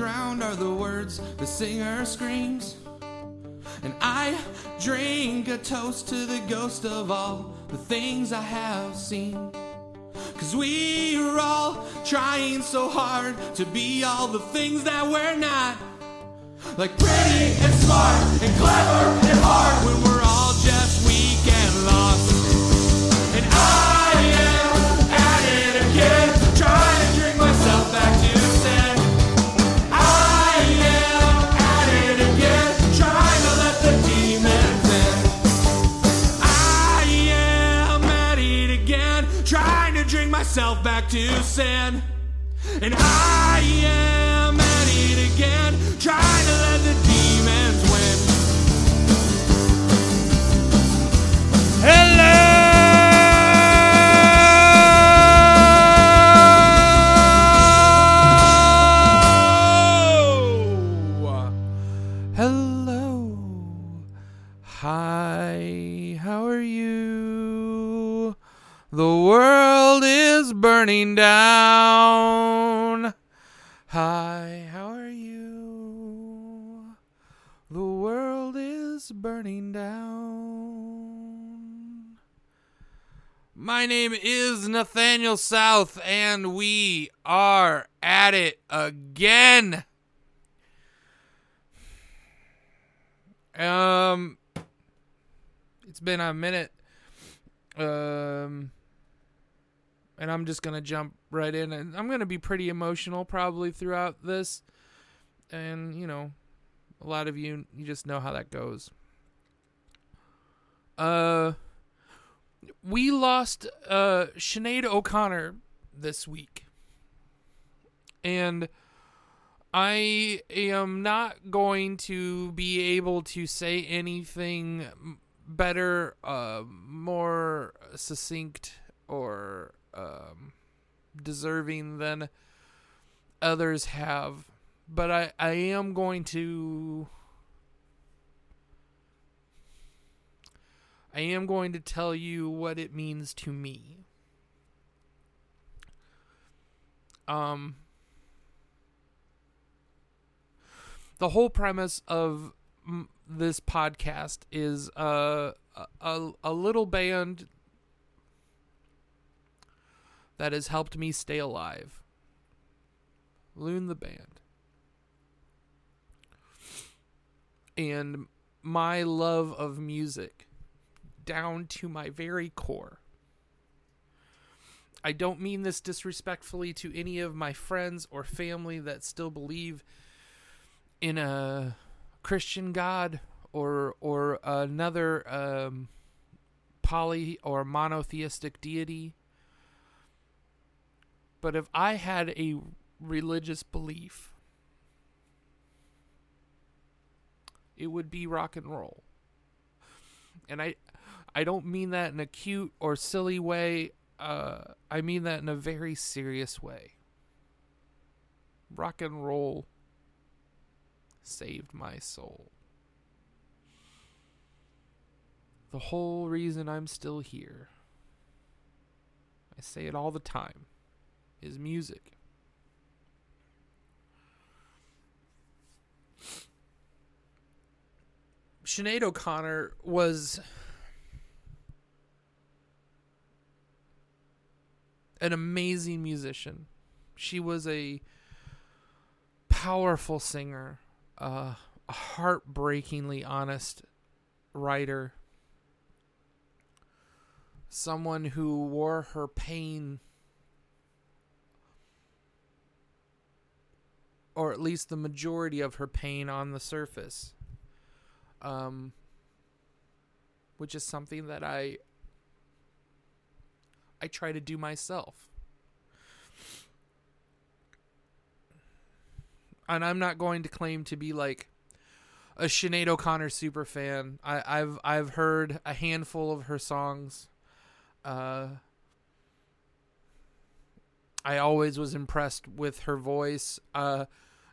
drowned are the words the singer screams. And I drink a toast to the ghost of all the things I have seen. Cause we are all trying so hard to be all the things that we're not. Like pretty and smart and clever and hard myself back to sin. And I am at it again, trying to let the burning down. Hi. How are you? The world is burning down. My name is Nathaniel South, and we are at it again. Um, it's been a minute. Um, and I'm just gonna jump right in, and I'm gonna be pretty emotional probably throughout this. And you know, a lot of you, you just know how that goes. Uh, we lost uh Sinead O'Connor this week, and I am not going to be able to say anything better, uh, more succinct, or um, deserving than others have. But I, I am going to. I am going to tell you what it means to me. Um, the whole premise of this podcast is uh, a a little band that has helped me stay alive. Lune the band. And my love of music down to my very core. I don't mean this disrespectfully to any of my friends or family that still believe in a Christian God or or another um, poly or monotheistic deity. But if I had a religious belief, it would be rock and roll. And I I don't mean that in a cute or silly way. Uh, I mean that in a very serious way. Rock and roll saved my soul. The whole reason I'm still here, I say it all the time, is music. Sinead O'Connor was an amazing musician. She was a powerful singer, a heartbreakingly honest writer, someone who wore her pain, or at least the majority of her pain, on the surface. Um, which is something that I I try to do myself. And I'm not going to claim to be like a Sinead O'Connor super fan. I, I've I've heard a handful of her songs. Uh, I always was impressed with her voice. Uh,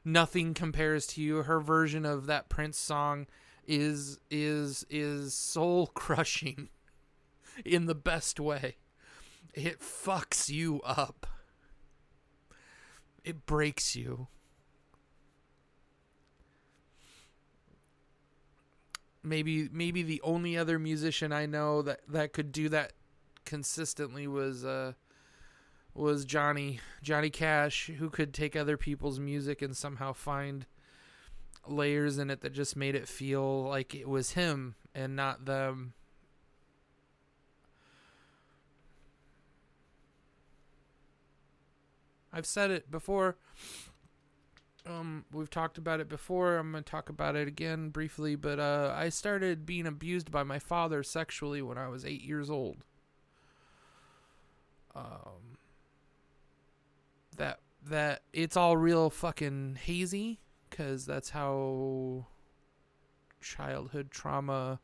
nothing compares to you. Her version of that Prince song is is is soul crushing in the best way. It fucks you up. It breaks you. Maybe maybe the only other musician I know that that could do that consistently was uh was Johnny Johnny Cash who could take other people's music and somehow find layers in it that just made it feel like it was him and not them. I've said it before. Um, we've talked about it before. I'm gonna talk about it again briefly, but uh, I started being abused by my father sexually when I was eight years old. Um, that it's all real fucking hazy, cause that's how childhood trauma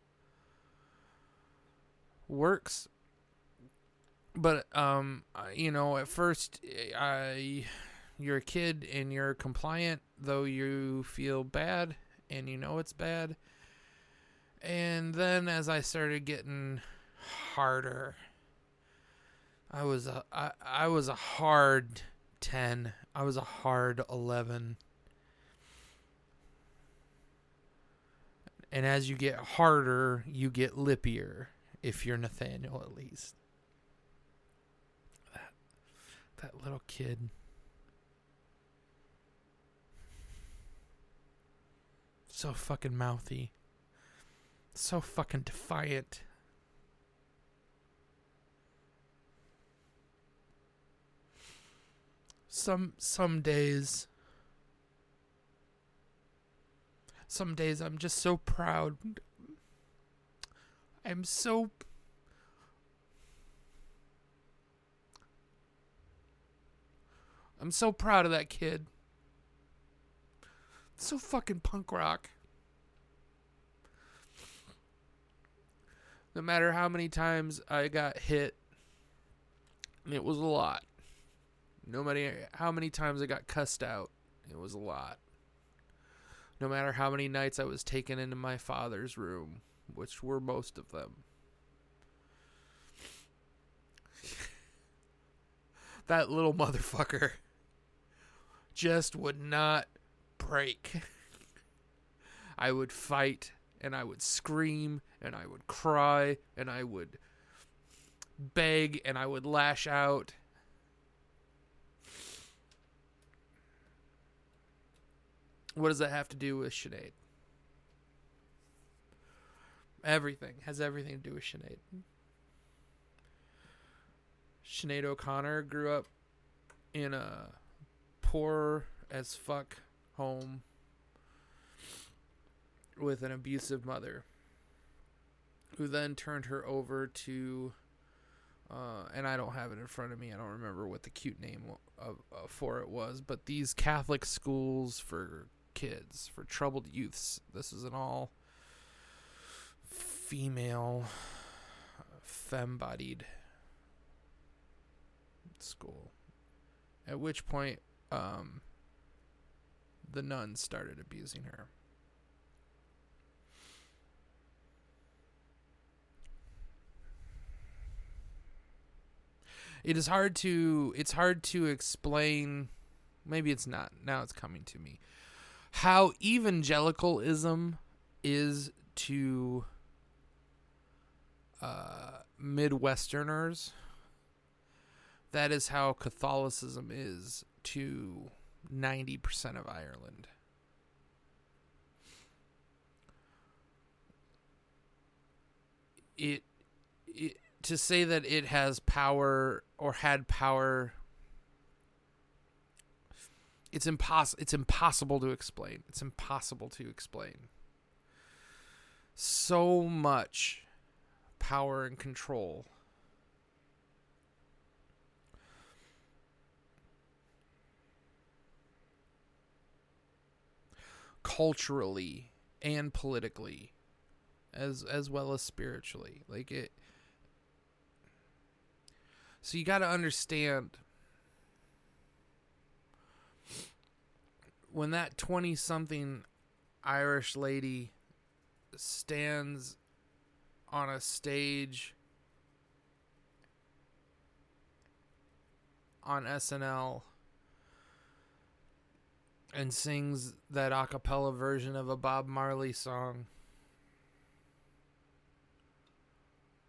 works. But um, you know, at first I you're a kid and you're compliant, though you feel bad and you know it's bad. And then as I started getting harder, I was a I, I was a hard 10. I was a hard 11. And as you get harder, you get lippier if you're Nathaniel at least. That that little kid So fucking mouthy. So fucking defiant. Some some days some days I'm just so proud. I'm so I'm so proud of that kid. So fucking punk rock. No matter how many times I got hit, it was a lot. No matter how many times I got cussed out, it was a lot. No matter how many nights I was taken into my father's room, which were most of them. that little motherfucker just would not break. I would fight and I would scream and I would cry and I would beg and I would lash out. What does that have to do with Sinead? Everything has everything to do with Sinead. Sinead O'Connor grew up in a poor as fuck home with an abusive mother who then turned her over to uh, and I don't have it in front of me. I don't remember what the cute name of, uh, for it was, but these Catholic schools for kids, for troubled youths. This is an all female, femme-bodied school. At which point, um, the nuns started abusing her. It is hard to it's hard to explain maybe it's not. Now it's coming to me. How evangelicalism is to uh, Midwesterners. That is how Catholicism is to 90% of Ireland. It, it to say that it has power or had power it's impossible it's impossible to explain. It's impossible to explain. So much power and control. Culturally and politically as as well as spiritually. Like it so you got to understand when that 20 something irish lady stands on a stage on SNL and sings that a cappella version of a Bob Marley song.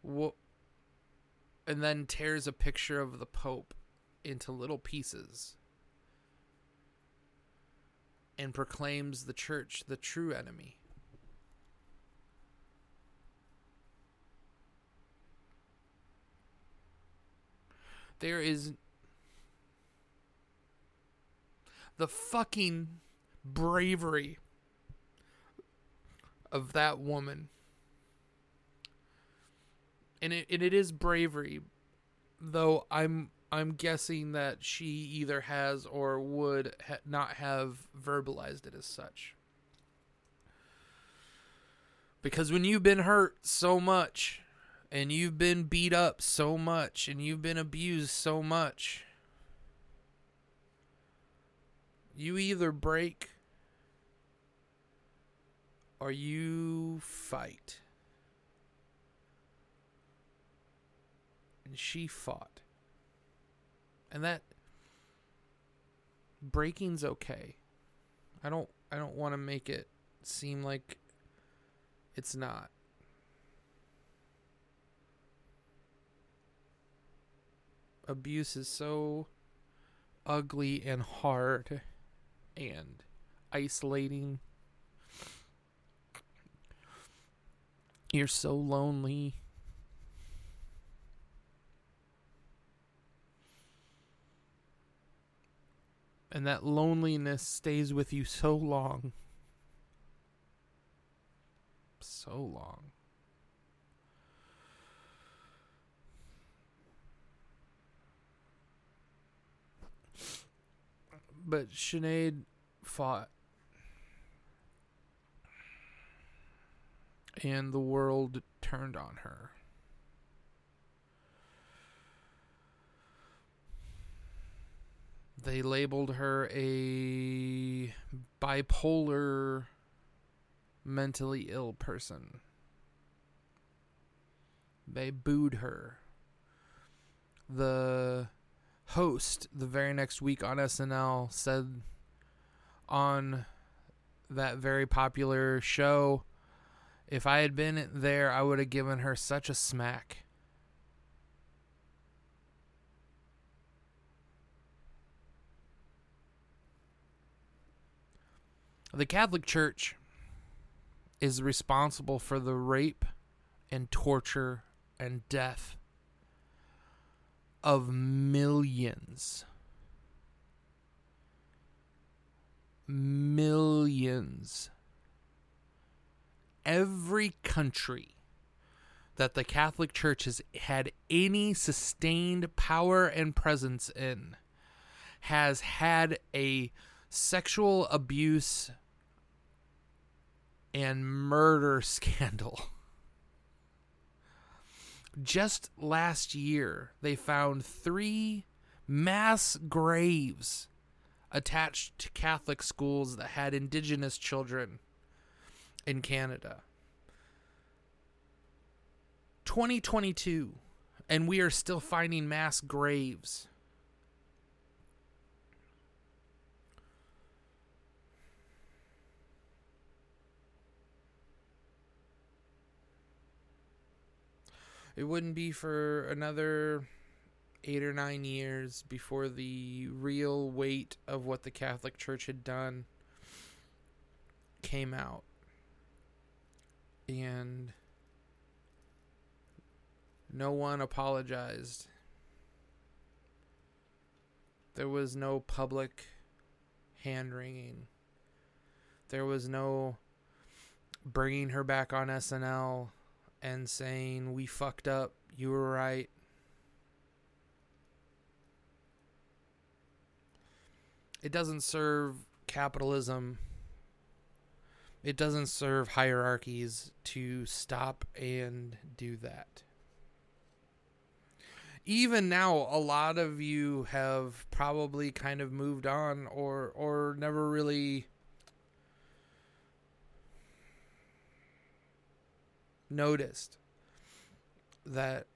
What? And then tears a picture of the Pope into little pieces and proclaims the church the true enemy. There is the fucking bravery of that woman. And it, and it is bravery, though I'm I'm guessing that she either has or would ha- not have verbalized it as such. Because when you've been hurt so much, and you've been beat up so much, and you've been abused so much, you either break or you fight. And she fought. And that breaking's okay. I don't I don't want to make it seem like it's not. Abuse is so ugly and hard and isolating. You're so lonely. And that loneliness stays with you so long. So long. But Sinead fought. And the world turned on her. They labeled her a bipolar, mentally ill person. They booed her. The host, the very next week on SNL, said on that very popular show, if I had been there, I would have given her such a smack. The Catholic Church is responsible for the rape and torture and death of millions. Millions. Every country that the Catholic Church has had any sustained power and presence in has had a sexual abuse and murder scandal. Just last year, they found three mass graves attached to Catholic schools that had indigenous children in Canada. 2022, and we are still finding mass graves. It wouldn't be for another eight or nine years before the real weight of what the Catholic Church had done came out. And no one apologized. There was no public hand wringing. There was no bringing her back on SNL and saying, We fucked up, you were right. It doesn't serve capitalism. It doesn't serve hierarchies to stop and do that. Even now, a lot of you have probably kind of moved on or or never really noticed that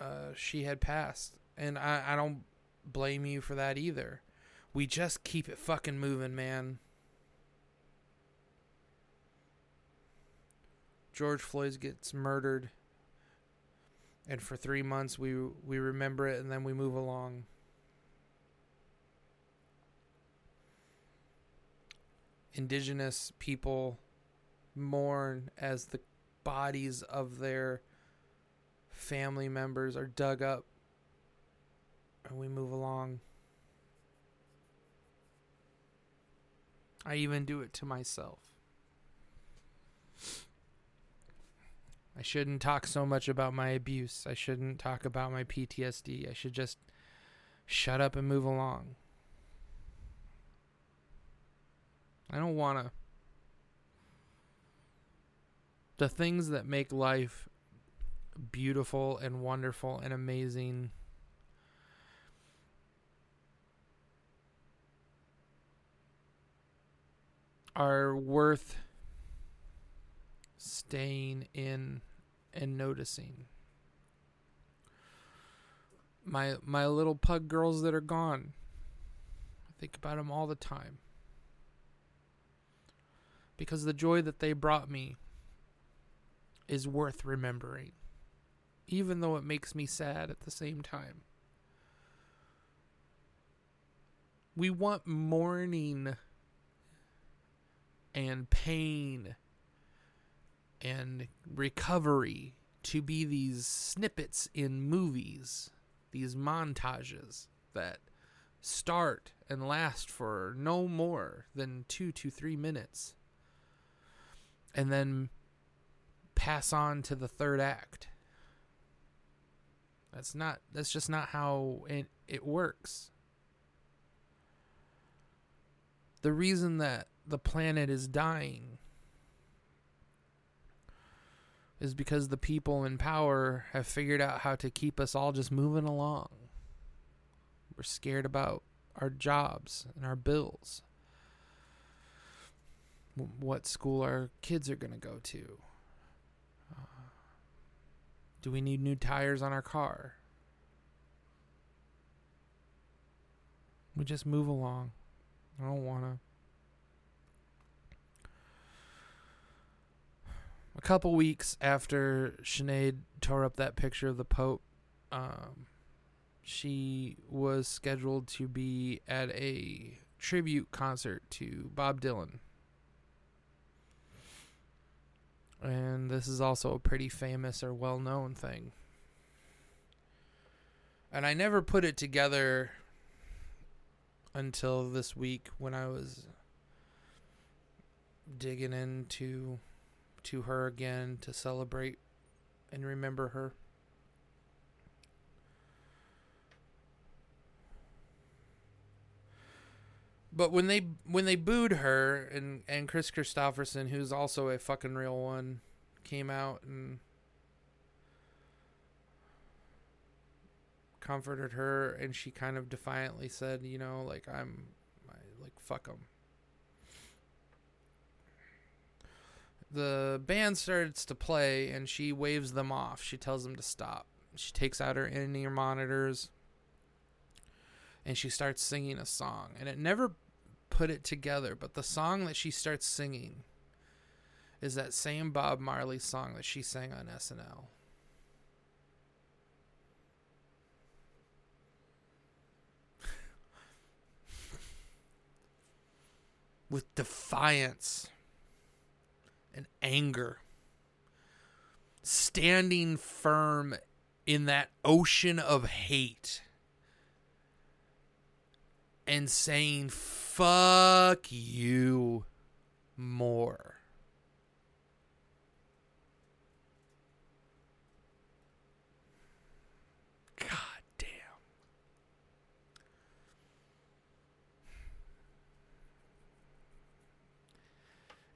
uh, she had passed. And I, I don't blame you for that either. We just keep it fucking moving, man. George Floyd gets murdered. and for 3 months we we remember it and then we move along. Indigenous people mourn as the bodies of their family members are dug up and we move along. I even do it to myself. I shouldn't talk so much about my abuse. I shouldn't talk about my PTSD. I should just shut up and move along. I don't want to. The things that make life beautiful and wonderful and amazing are worth staying in and noticing. My my little pug girls that are gone. I think about them all the time. Because the joy that they brought me is worth remembering. Even though it makes me sad at the same time. We want mourning and pain and recovery to be these snippets in movies, these montages that start and last for no more than two to three minutes, and then pass on to the third act. That's not, that's just not how it, it works. The reason that the planet is dying is because the people in power have figured out how to keep us all just moving along. We're scared about our jobs and our bills. What school our kids are going to go to. Do we need new tires on our car? We just move along. I don't want to. a couple weeks after Sinead tore up that picture of the Pope, um, she was scheduled to be at a tribute concert to Bob Dylan. And this is also a pretty famous or well known thing. And I never put it together until this week when I was digging into to her again to celebrate and remember her. But when they when they booed her and and Kris Kristofferson, who's also a fucking real one, came out and comforted her, and she kind of defiantly said, you know, like I'm, I, like fuck them. the band starts to play and she waves them off. She tells them to stop. She takes out her in ear monitors and she starts singing a song. And it never put it together, but the song that she starts singing is that same Bob Marley song that she sang on SNL. With defiance and anger. Standing firm in that ocean of hate and saying, fuck you more.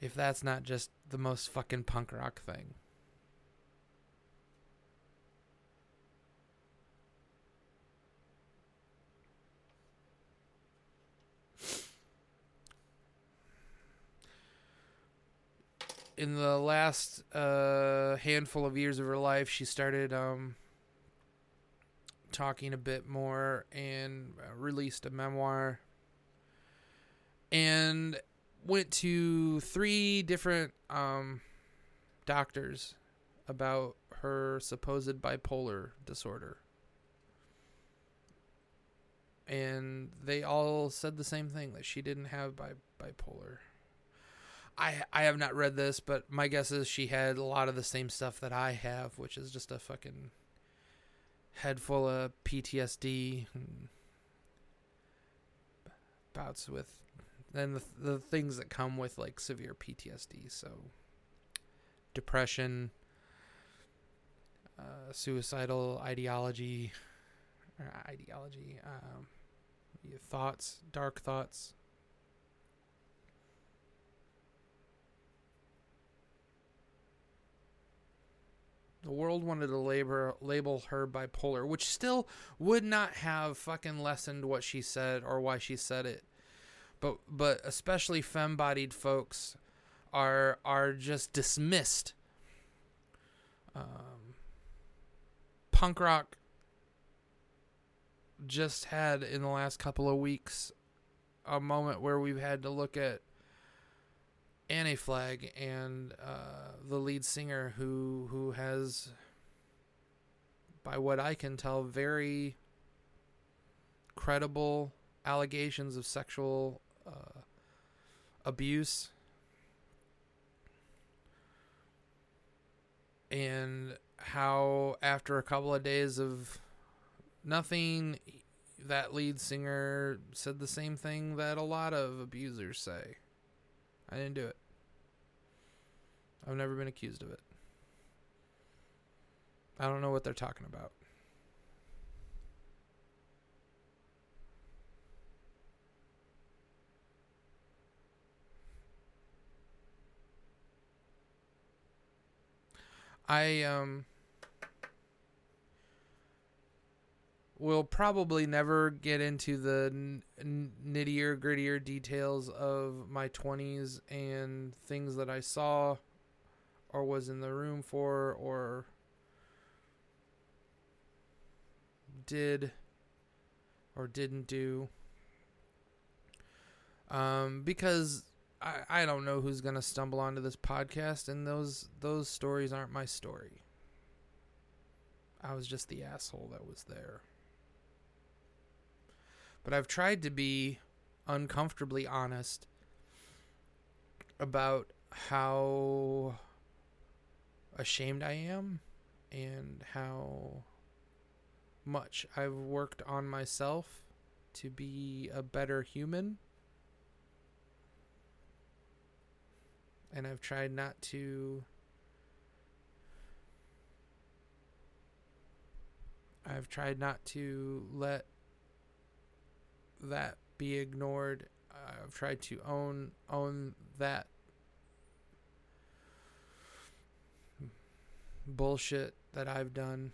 if that's not just the most fucking punk rock thing. In the last uh, handful of years of her life, she started um, talking a bit more and uh, released a memoir. And went to three different um, doctors about her supposed bipolar disorder. And they all said the same thing that she didn't have bi- bipolar. I I have not read this, but my guess is she had a lot of the same stuff that I have, which is just a fucking head full of PTSD bouts with and the, the things that come with like severe PTSD. So depression, uh, suicidal ideology, ideology, um, thoughts, dark thoughts. The world wanted to label label her bipolar, which still would not have fucking lessened what she said or why she said it. But but especially femme-bodied folks are are just dismissed. Um, punk rock just had in the last couple of weeks a moment where we've had to look at Anti-Flag and uh, the lead singer who who has, by what I can tell, very credible allegations of sexual uh, abuse. And how after a couple of days of nothing that lead singer said the same thing that a lot of abusers say I didn't do it. I've never been accused of it. I don't know what they're talking about. I um will probably never get into the n- nittier grittier details of my 20s and things that I saw or was in the room for or did or didn't do. Um, because I, I don't know who's gonna stumble onto this podcast and those those stories aren't my story. I was just the asshole that was there but I've tried to be uncomfortably honest about how ashamed I am and how much I've worked on myself to be a better human. And I've tried not to. I've tried not to let that be ignored. I've tried to own own that bullshit that I've done.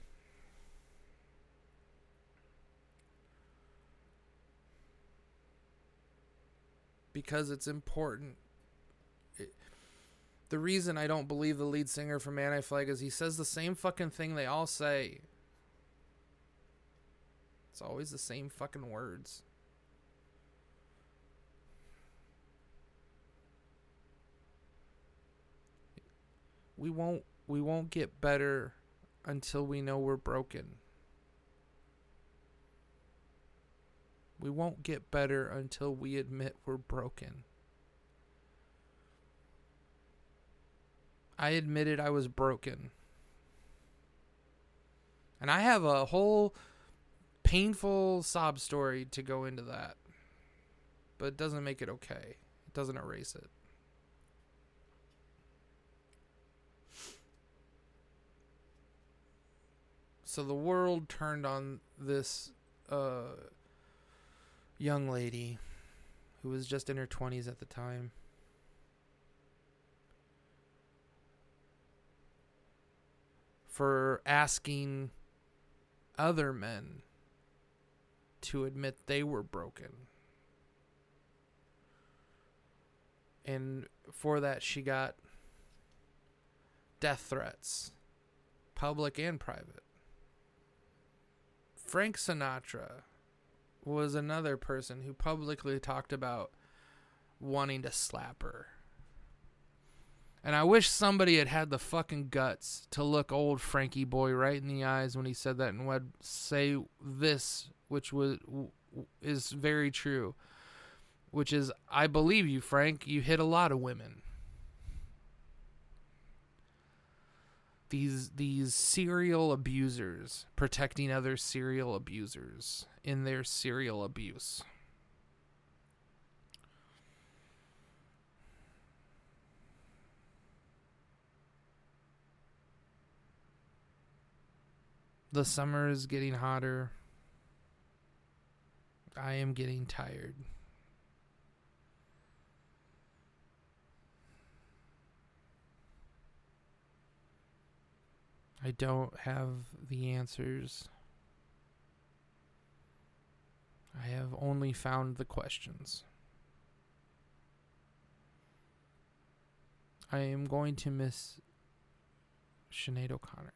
Because it's important. It, the reason I don't believe the lead singer from Anti-Flag is he says the same fucking thing they all say. It's always the same fucking words. We won't we won't get better until we know we're broken. We won't get better until we admit we're broken. I admitted I was broken. And I have a whole painful sob story to go into that. But it doesn't make it okay. It doesn't erase it. So the world turned on this uh, young lady who was just in her 20s at the time. For asking other men to admit they were broken. And for that, she got death threats, public and private. Frank Sinatra was another person who publicly talked about wanting to slap her. And I wish somebody had had the fucking guts to look old Frankie boy right in the eyes when he said that and would say this, which was is very true, which is I believe you, Frank. You hit a lot of women. These these serial abusers protecting other serial abusers in their serial abuse. The summer is getting hotter. I am getting tired. I don't have the answers. I have only found the questions. I am going to miss Sinead O'Connor.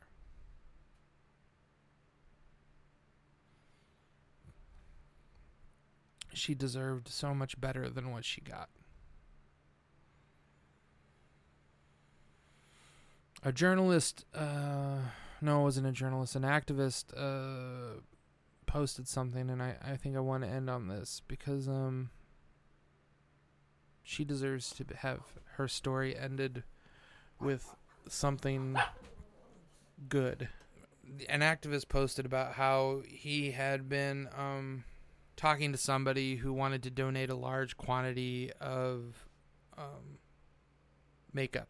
she deserved so much better than what she got. A journalist, uh, no, it wasn't a journalist, an activist, uh, posted something, and I, I think I want to end on this because, um, she deserves to have her story ended with something good. An activist posted about how he had been, um, talking to somebody who wanted to donate a large quantity of um, makeup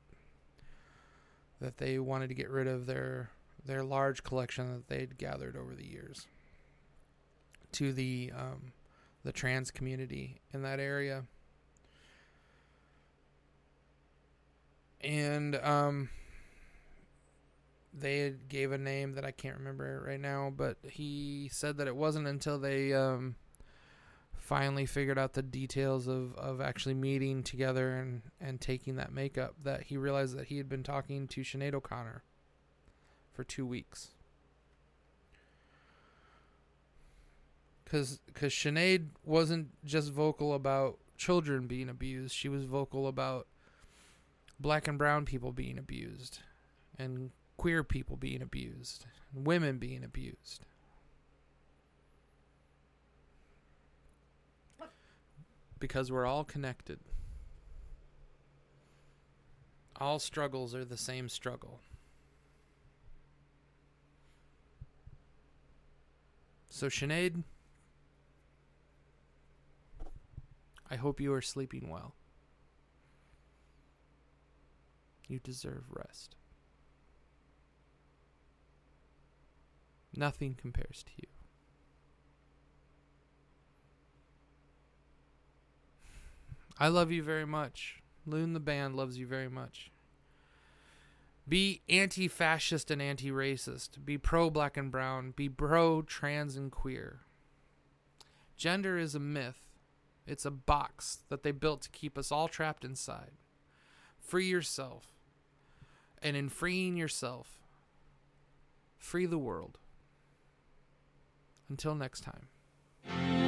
that they wanted to get rid of their their large collection that they'd gathered over the years to the um, the trans community in that area. And um, they gave a name that I can't remember right now, but he said that it wasn't until they um, finally figured out the details of, of actually meeting together and, and taking that makeup that he realized that he had been talking to Sinead O'Connor for two weeks. Because cause Sinead wasn't just vocal about children being abused, she was vocal about black and brown people being abused, and queer people being abused, and women being abused. Because we're all connected. All struggles are the same struggle. So, Sinead, I hope you are sleeping well. You deserve rest. Nothing compares to you. I love you very much. Lune the band loves you very much. Be anti fascist and anti racist. Be pro black and brown. Be pro trans and queer. Gender is a myth, it's a box that they built to keep us all trapped inside. Free yourself. And in freeing yourself, free the world. Until next time.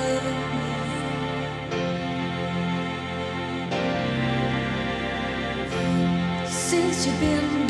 You've been